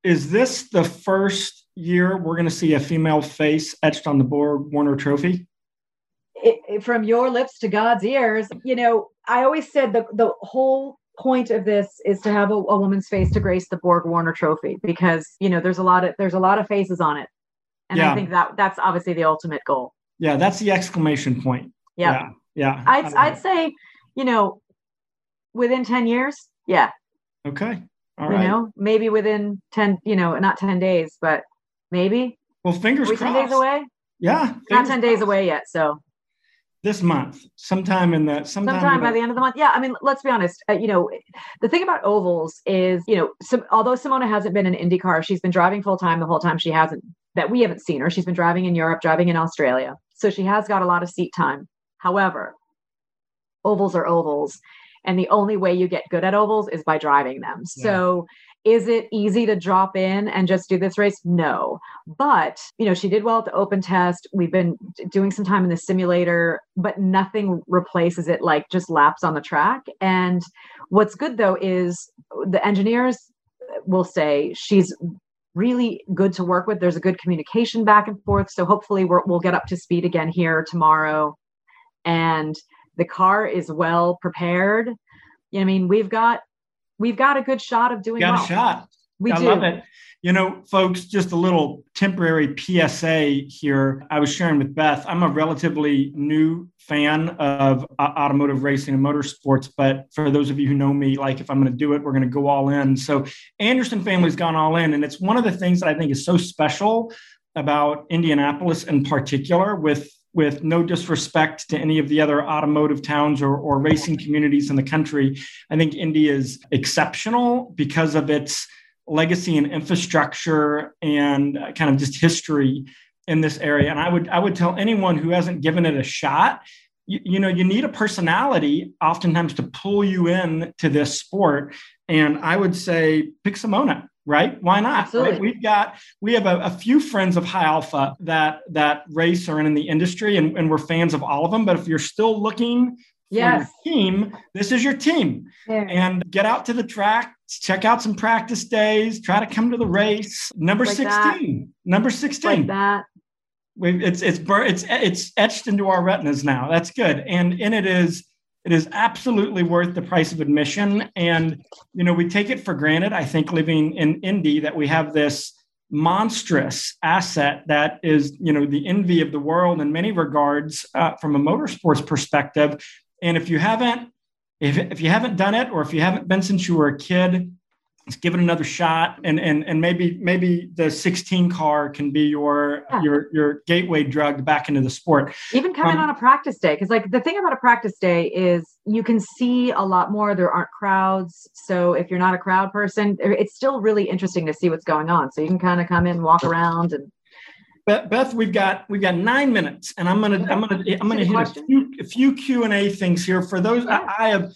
is this the first year we're going to see a female face etched on the Borg Warner Trophy? It, from your lips to God's ears. You know, I always said the the whole point of this is to have a, a woman's face to grace the Borg Warner Trophy because you know there's a lot of there's a lot of faces on it, and yeah. I think that that's obviously the ultimate goal. Yeah, that's the exclamation point. Yep. Yeah, yeah. I'd I'd say, you know, within ten years, yeah. Okay. All you right. know, maybe within ten, you know, not ten days, but maybe. Well, fingers crossed. Ten days away. Yeah. Not ten days away yet, so this month, sometime in that sometime, sometime by the end of the month. Yeah, I mean, let's be honest. Uh, you know, the thing about ovals is, you know, so, although Simona hasn't been in IndyCar, she's been driving full time the whole time. She hasn't that we haven't seen her. She's been driving in Europe, driving in Australia, so she has got a lot of seat time. However, ovals are ovals, and the only way you get good at ovals is by driving them. Yeah. So is it easy to drop in and just do this race? No. But, you know, she did well at the open test. We've been doing some time in the simulator, but nothing replaces it like just laps on the track. And what's good though is the engineers will say she's really good to work with. There's a good communication back and forth. So hopefully we will get up to speed again here tomorrow. And the car is well prepared. I mean, we've got we've got a good shot of doing got well. a shot. We I do. love it. You know, folks, just a little temporary PSA here. I was sharing with Beth. I'm a relatively new fan of uh, automotive racing and motorsports, but for those of you who know me, like if I'm going to do it, we're going to go all in. So Andersen family's gone all in, and it's one of the things that I think is so special about Indianapolis in particular with with no disrespect to any of the other automotive towns or, or racing communities in the country, I think Indy is exceptional because of its legacy and infrastructure and uh, kind of just history in this area. And I would I would tell anyone who hasn't given it a shot, you, you know, you need a personality oftentimes to pull you in to this sport. And I would say pick Simona right? Why not? Right? We've got we have a, a, few friends of High Alpha that that race or in the industry, and, and we're fans of all of them. But if you're still looking for your team, this is your team. Yeah. And get out to the track, check out some practice days, try to come to the race. Number like 16. That. Number 16. Like that. It's it's it's it's etched into our retinas now. That's good. And and it is it is absolutely worth the price of admission. And, you know, we take it for granted, I think, living in Indy, that we have this monstrous asset that is you know the envy of the world in many regards uh, from a motorsports perspective and if you haven't if, if you haven't done it or if you haven't been since you were a kid give it another shot and and and maybe maybe the 16 car can be your yeah. your your gateway drug back into the sport. Even coming um, on a practice day because like the thing about a practice day is you can see a lot more. There aren't crowds so if you're not a crowd person it's still really interesting to see what's going on. So you can kind of come in walk around and Beth, we've got we've got nine minutes, and I'm gonna I'm gonna I'm gonna hit a few, a few Q and A things here. For those. I, I have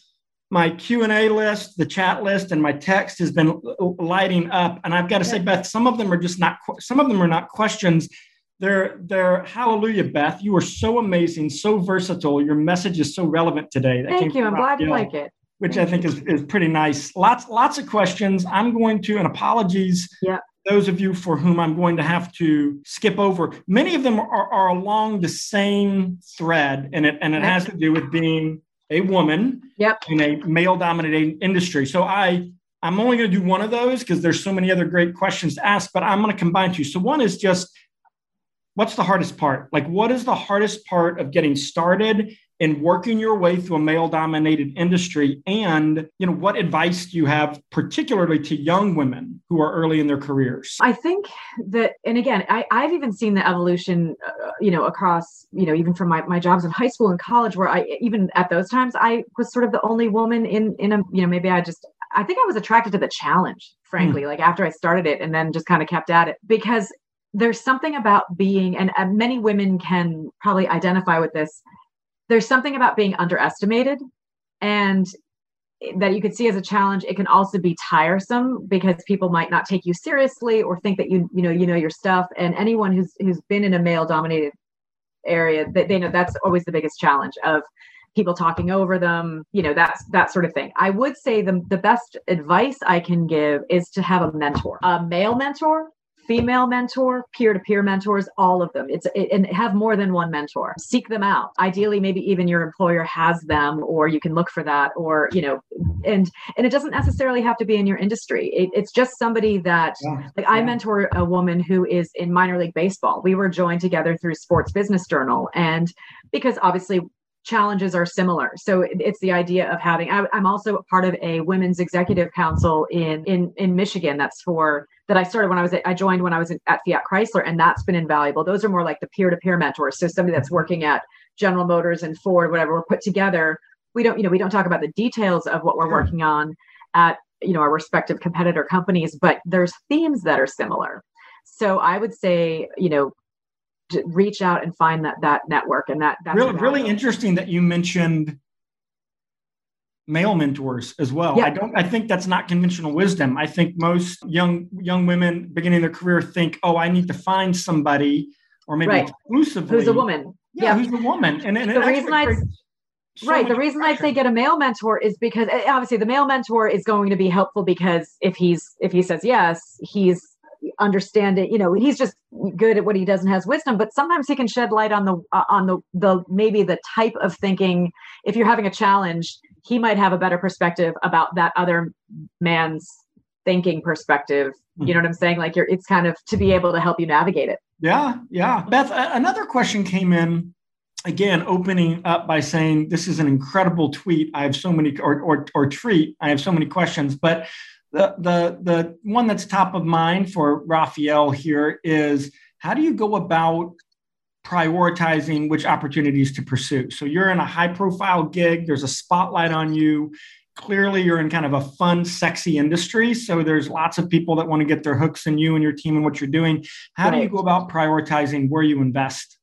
my q&a list the chat list and my text has been lighting up. And i've got to say beth some of them are just not some of them are not questions. They're they're hallelujah beth you are so amazing so versatile. Your message is so relevant today. That thank you. I'm glad you like it. which i think is, is pretty nice. Lots lots of questions. I'm going to and apologies yeah. those of you for whom I'm going to have to skip over. Many of them are, are along the same thread, and it and it has to do with being a woman yep. in a male dominated industry. So I I'm only going to do one of those because there's so many other great questions to ask, but I'm going to combine two. So one is just what's the hardest part? Like what is the hardest part of getting started in working your way through a male dominated industry? And you know what advice do you have particularly to young women who are early in their careers? I think that and again I, i've even seen the evolution uh, you know across you know even from my, my jobs in high school and college where i even at those times i was sort of the only woman in in a you know maybe i just i think i was attracted to the challenge frankly mm. like after i started it and then just kind of kept at it. Because there's something about being and, and many women can probably identify with this there's something about being underestimated and that you could see as a challenge. It can also be tiresome because people might not take you seriously or think that you you know you know your stuff. And anyone who's who's been in a male dominated area that they know that's always the biggest challenge of people talking over them you know that's that sort of thing. I would say the, the best advice i can give is to have a mentor a male mentor female mentor, peer-to-peer mentors, all of them. It's it, and have more than one mentor. Seek them out. Ideally, maybe even your employer has them, or you can look for that, or you know, and and it doesn't necessarily have to be in your industry. It, it's just somebody that yeah. like I mentor a woman who is in minor league baseball. We were joined together through Sports Business Journal, and because obviously challenges are similar. So it's the idea of having. I, am also part of a women's executive council in in in Michigan. That's for that I started when I was at, I joined when I was at Fiat Chrysler, and that's been invaluable. Those are more like the peer to peer mentors. So somebody that's working at General Motors and Ford, whatever, we're put together. We don't, you know, we don't talk about the details of what we're working on at you know our respective competitor companies, but there's themes that are similar. So I would say, you know, reach out and find that that network and that that's really really interesting that you mentioned male mentors as well. Yeah. I don't I think that's not conventional wisdom. I think most young young women beginning their career think, "Oh, I need to find somebody or maybe right. exclusively who's a woman." Yeah, yeah. who's a woman. And, and the reason I so right. The reason pressure. I say get a male mentor is because eh, obviously the male mentor is going to be helpful because if he's if he says yes, he's understanding you know he's just good at what he does and has wisdom but sometimes he can shed light on the uh, on the the maybe the type of thinking if you're having a challenge he might have a better perspective about that other man's thinking perspective. You know what i'm saying? Like you're it's kind of to be able to help you navigate it. Yeah yeah. Beth another question came in again opening up by saying this is an incredible tweet. I have so many or or, or treat. I have so many questions. But the, the, the one that's top of mind for Raphael here is how do you go about prioritizing which opportunities to pursue? So you're in a high profile gig, there's a spotlight on you. Clearly, you're in kind of a fun, sexy industry. So there's lots of people that want to get their hooks in you and your team and what you're doing. How right. do you go about prioritizing where you invest?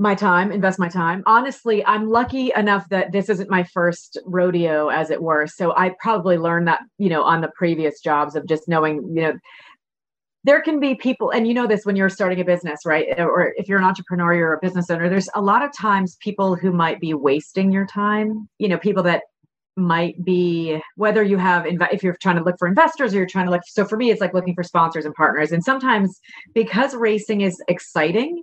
my time, invest my time. Honestly, I'm lucky enough that this isn't my first rodeo, as it were. So I probably learned that, you know, on the previous jobs of just knowing, you know, there can be people, and you know this when you're starting a business, right? Or if you're an entrepreneur, you're a business owner, there's a lot of times people who might be wasting your time, you know, people that might be whether you have inv- if you're trying to look for investors or you're trying to look so for me it's like looking for sponsors and partners. And sometimes because racing is exciting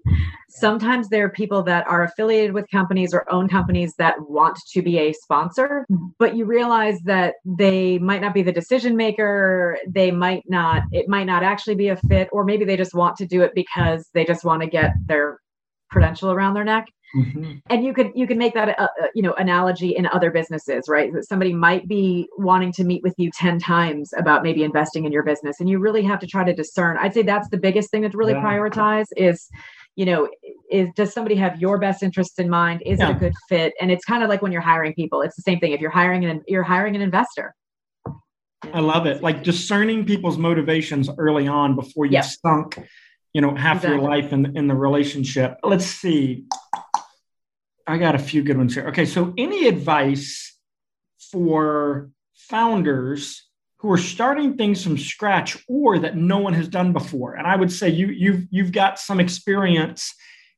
sometimes there are people that are affiliated with companies or own companies that want to be a sponsor mm-hmm. but you realize that they might not be the decision maker they might not it might not actually be a fit or maybe they just want to do it because they just want to get their credential around their neck Mm-hmm. And you could you could make that you know analogy in other businesses, right? That somebody might be wanting to meet with you 10 times about maybe investing in your business and you really have to try to discern. I'd say that's the biggest thing to really yeah. prioritize is you know is does somebody have your best interests in mind is yeah. it a good fit and it's kind of like when you're hiring people it's the same thing if you're hiring an you're hiring an investor i love it like discerning people's motivations early on before you yep. sunk you know half exactly. your life in, in the relationship let's see I got a few good ones here. Okay, so any advice for founders who are starting things from scratch or that no one has done before? And I would say you you've you've got some experience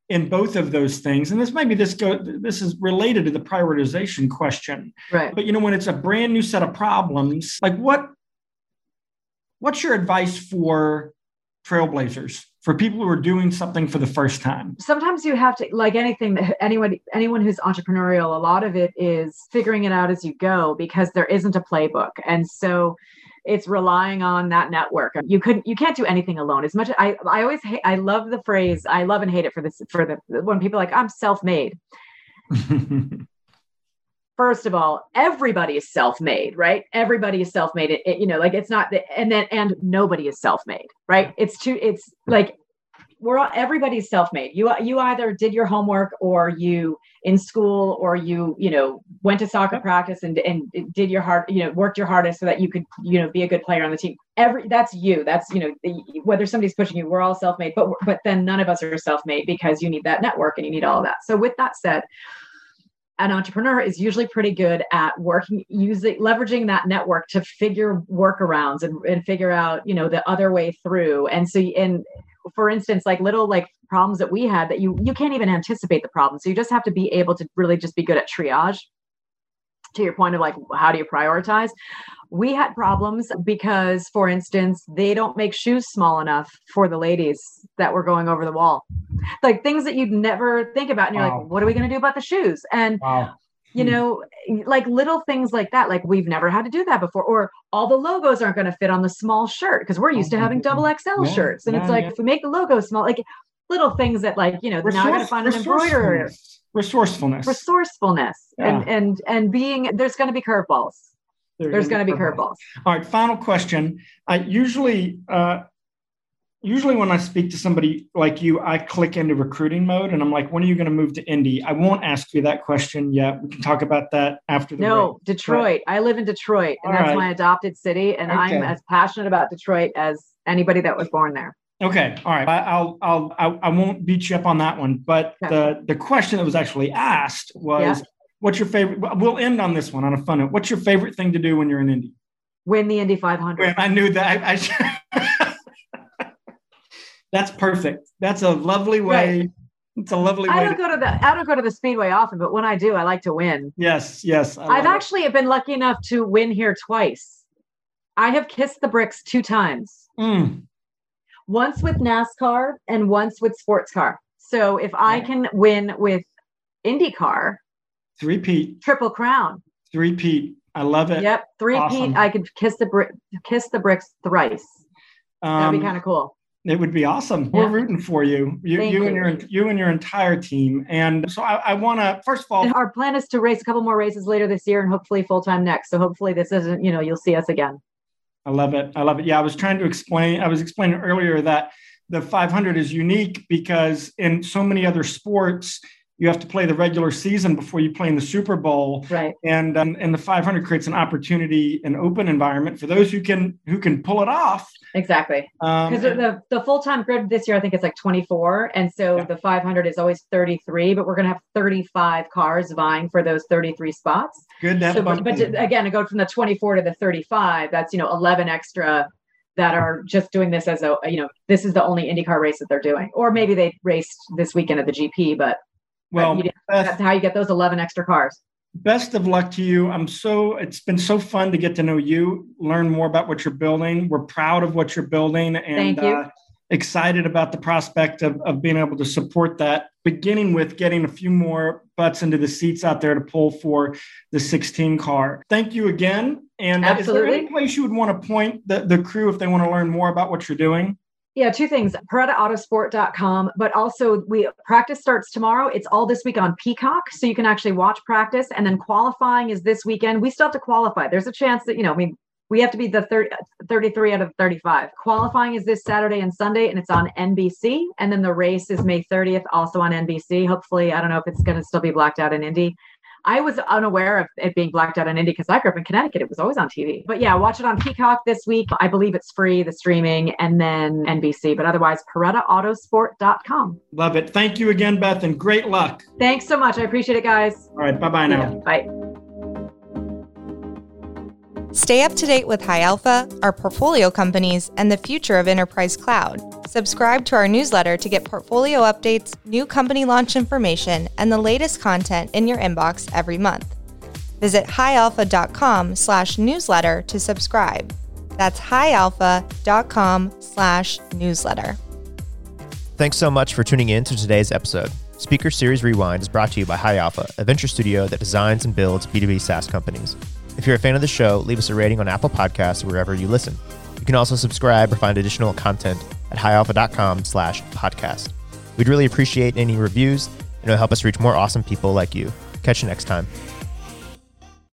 in both of those things and this maybe this go this is related to the prioritization question right but you know when it's a brand new set of problems like what what's your advice for trailblazers for people who are doing something for the first time. Sometimes you have to like anything that anyone anyone who's entrepreneurial a lot of it is figuring it out as you go because there isn't a playbook. And so it's relying on that network. You couldn't you can't do anything alone. As much i i always hate i love the phrase i love and hate it for this for the when people like i'm self-made first of all everybody is self-made right? Everybody is self-made. It, it, you know like it's not the, and then and nobody is self-made right? It's too it's like we're all everybody's self-made. You you either did your homework or you in school or you you know went to soccer practice and and did your hard you know worked your hardest so that you could you know be a good player on the team. Every that's you. That's you know whether somebody's pushing you we're all self-made but but then none of us are self-made because you need that network and you need all of that. So with that said an entrepreneur is usually pretty good at working using leveraging that network to figure workarounds and, and figure out you know the other way through. And so and for instance like little like problems that we had that you you can't even anticipate the problem. So you just have to be able to really just be good at triage. To your point of like how do you prioritize we had problems because for instance they don't make shoes small enough for the ladies that were going over the wall. Like things that you'd never think about and you're wow. like what are we going to do about the shoes? And wow. you hmm. know like little things like that like we've never had to do that before or all the logos aren't going to fit on the small shirt because we're used to having double xl yeah, shirts and yeah, it's like yeah. if we make the logo small like little things that like you know Resource, now i gotta find an embroiderer. resourcefulness. Resourcefulness. And and and being there's going to be curveballs there's going to be curveballs. All right, final question. I usually, uh, usually when I speak to somebody like you, I click into recruiting mode, and I'm like, "When are you going to move to Indy?" I won't ask you that question yet. We can talk about that after the. No, break. Detroit. But, I live in Detroit, and that's right. my adopted city, and okay. I'm as passionate about Detroit as anybody that was born there. Okay, all right. I, I'll I'll I, I won't beat you up on that one, but okay. the the question that was actually asked was. Yeah What's your favorite? We'll end on this one on a fun note. What's your favorite thing to do when you're in Indy? Win the Indy 500. I knew that. I, I That's perfect. That's a lovely way. Right. It's a lovely way. I don't to, go to the I don't go to the speedway often, but when I do, I like to win. Yes, yes. I've actually been lucky enough to win here twice. I have kissed the bricks two times. Mm. Once with NASCAR and once with sports car. So if I can win with IndyCar, Three-peat. Triple crown. Three-peat. I love it. Yep. Three awesome. Pete. I could kiss the brick, kiss the bricks thrice. That'd be um, kind of cool. It would be awesome. Yeah. We're rooting for you, you, you, you, and your you and your entire team. And so I, I want to first of all, and our plan is to race a couple more races later this year, and hopefully full time next. So hopefully this isn't you know you'll see us again. I love it. I love it. Yeah, I was trying to explain. I was explaining earlier that the 500 is unique because in so many other sports you have to play the regular season before you play in the Super Bowl. Right. And um, and the 500 creates an opportunity, an open environment for those who can who can pull it off. Exactly. Because um, the the full time grid this year, I think it's like 24, and so yeah. the 500 is always 33, but we're going to have 35 cars vying for those 33 spots. Good. So, but, but to, again, to go from the 24 to the 35, that's you know 11 extra that are just doing this as a you know this is the only IndyCar race that they're doing, or maybe they raced this weekend at the GP, but well, that's how you get those 11 extra cars. best of luck to you. I'm so, it's been so fun to get to know you, learn more about what you're building. We're proud of what you're building and uh, excited about the prospect of, of being able to support that, beginning with getting a few more butts into the seats out there to pull for the 16 car. Thank you again. And uh, is there any place you would want to point the, the crew if they want to learn more about what you're doing? Yeah, two things. ParettaAutosport.com, but also we practice starts tomorrow. It's all this week on Peacock, so you can actually watch practice. And then qualifying is this weekend. We still have to qualify. There's a chance that you know, I mean, we have to be the 30, 33 out of 35. Qualifying is this Saturday and Sunday, and it's on NBC. And then the race is May 30th, also on NBC. Hopefully, I don't know if it's going to still be blacked out in Indy. I was unaware of it being blacked out on Indy because I grew up in Connecticut. It was always on TV. But yeah, watch it on Peacock this week. I believe it's free, the streaming, and then NBC. But otherwise, ParettaAutosport.com. Love it. Thank you again, Beth, and great luck. Thanks so much. I appreciate it, guys. All right. Bye bye now. Bye. Stay up to date with High Alpha, our portfolio companies, and the future of enterprise cloud. Subscribe to our newsletter to get portfolio updates, new company launch information, and the latest content in your inbox every month. Visit highalpha.com slash newsletter to subscribe. That's highalpha.com slash newsletter. Thanks so much for tuning in to today's episode. Speaker Series Rewind is brought to you by High Alpha, a venture studio that designs and builds B2B SaaS companies. If you're a fan of the show, leave us a rating on Apple Podcasts or wherever you listen. You can also subscribe or find additional content at highalpha.com slash podcast. We'd really appreciate any reviews, and it'll help us reach more awesome people like you. Catch you next time.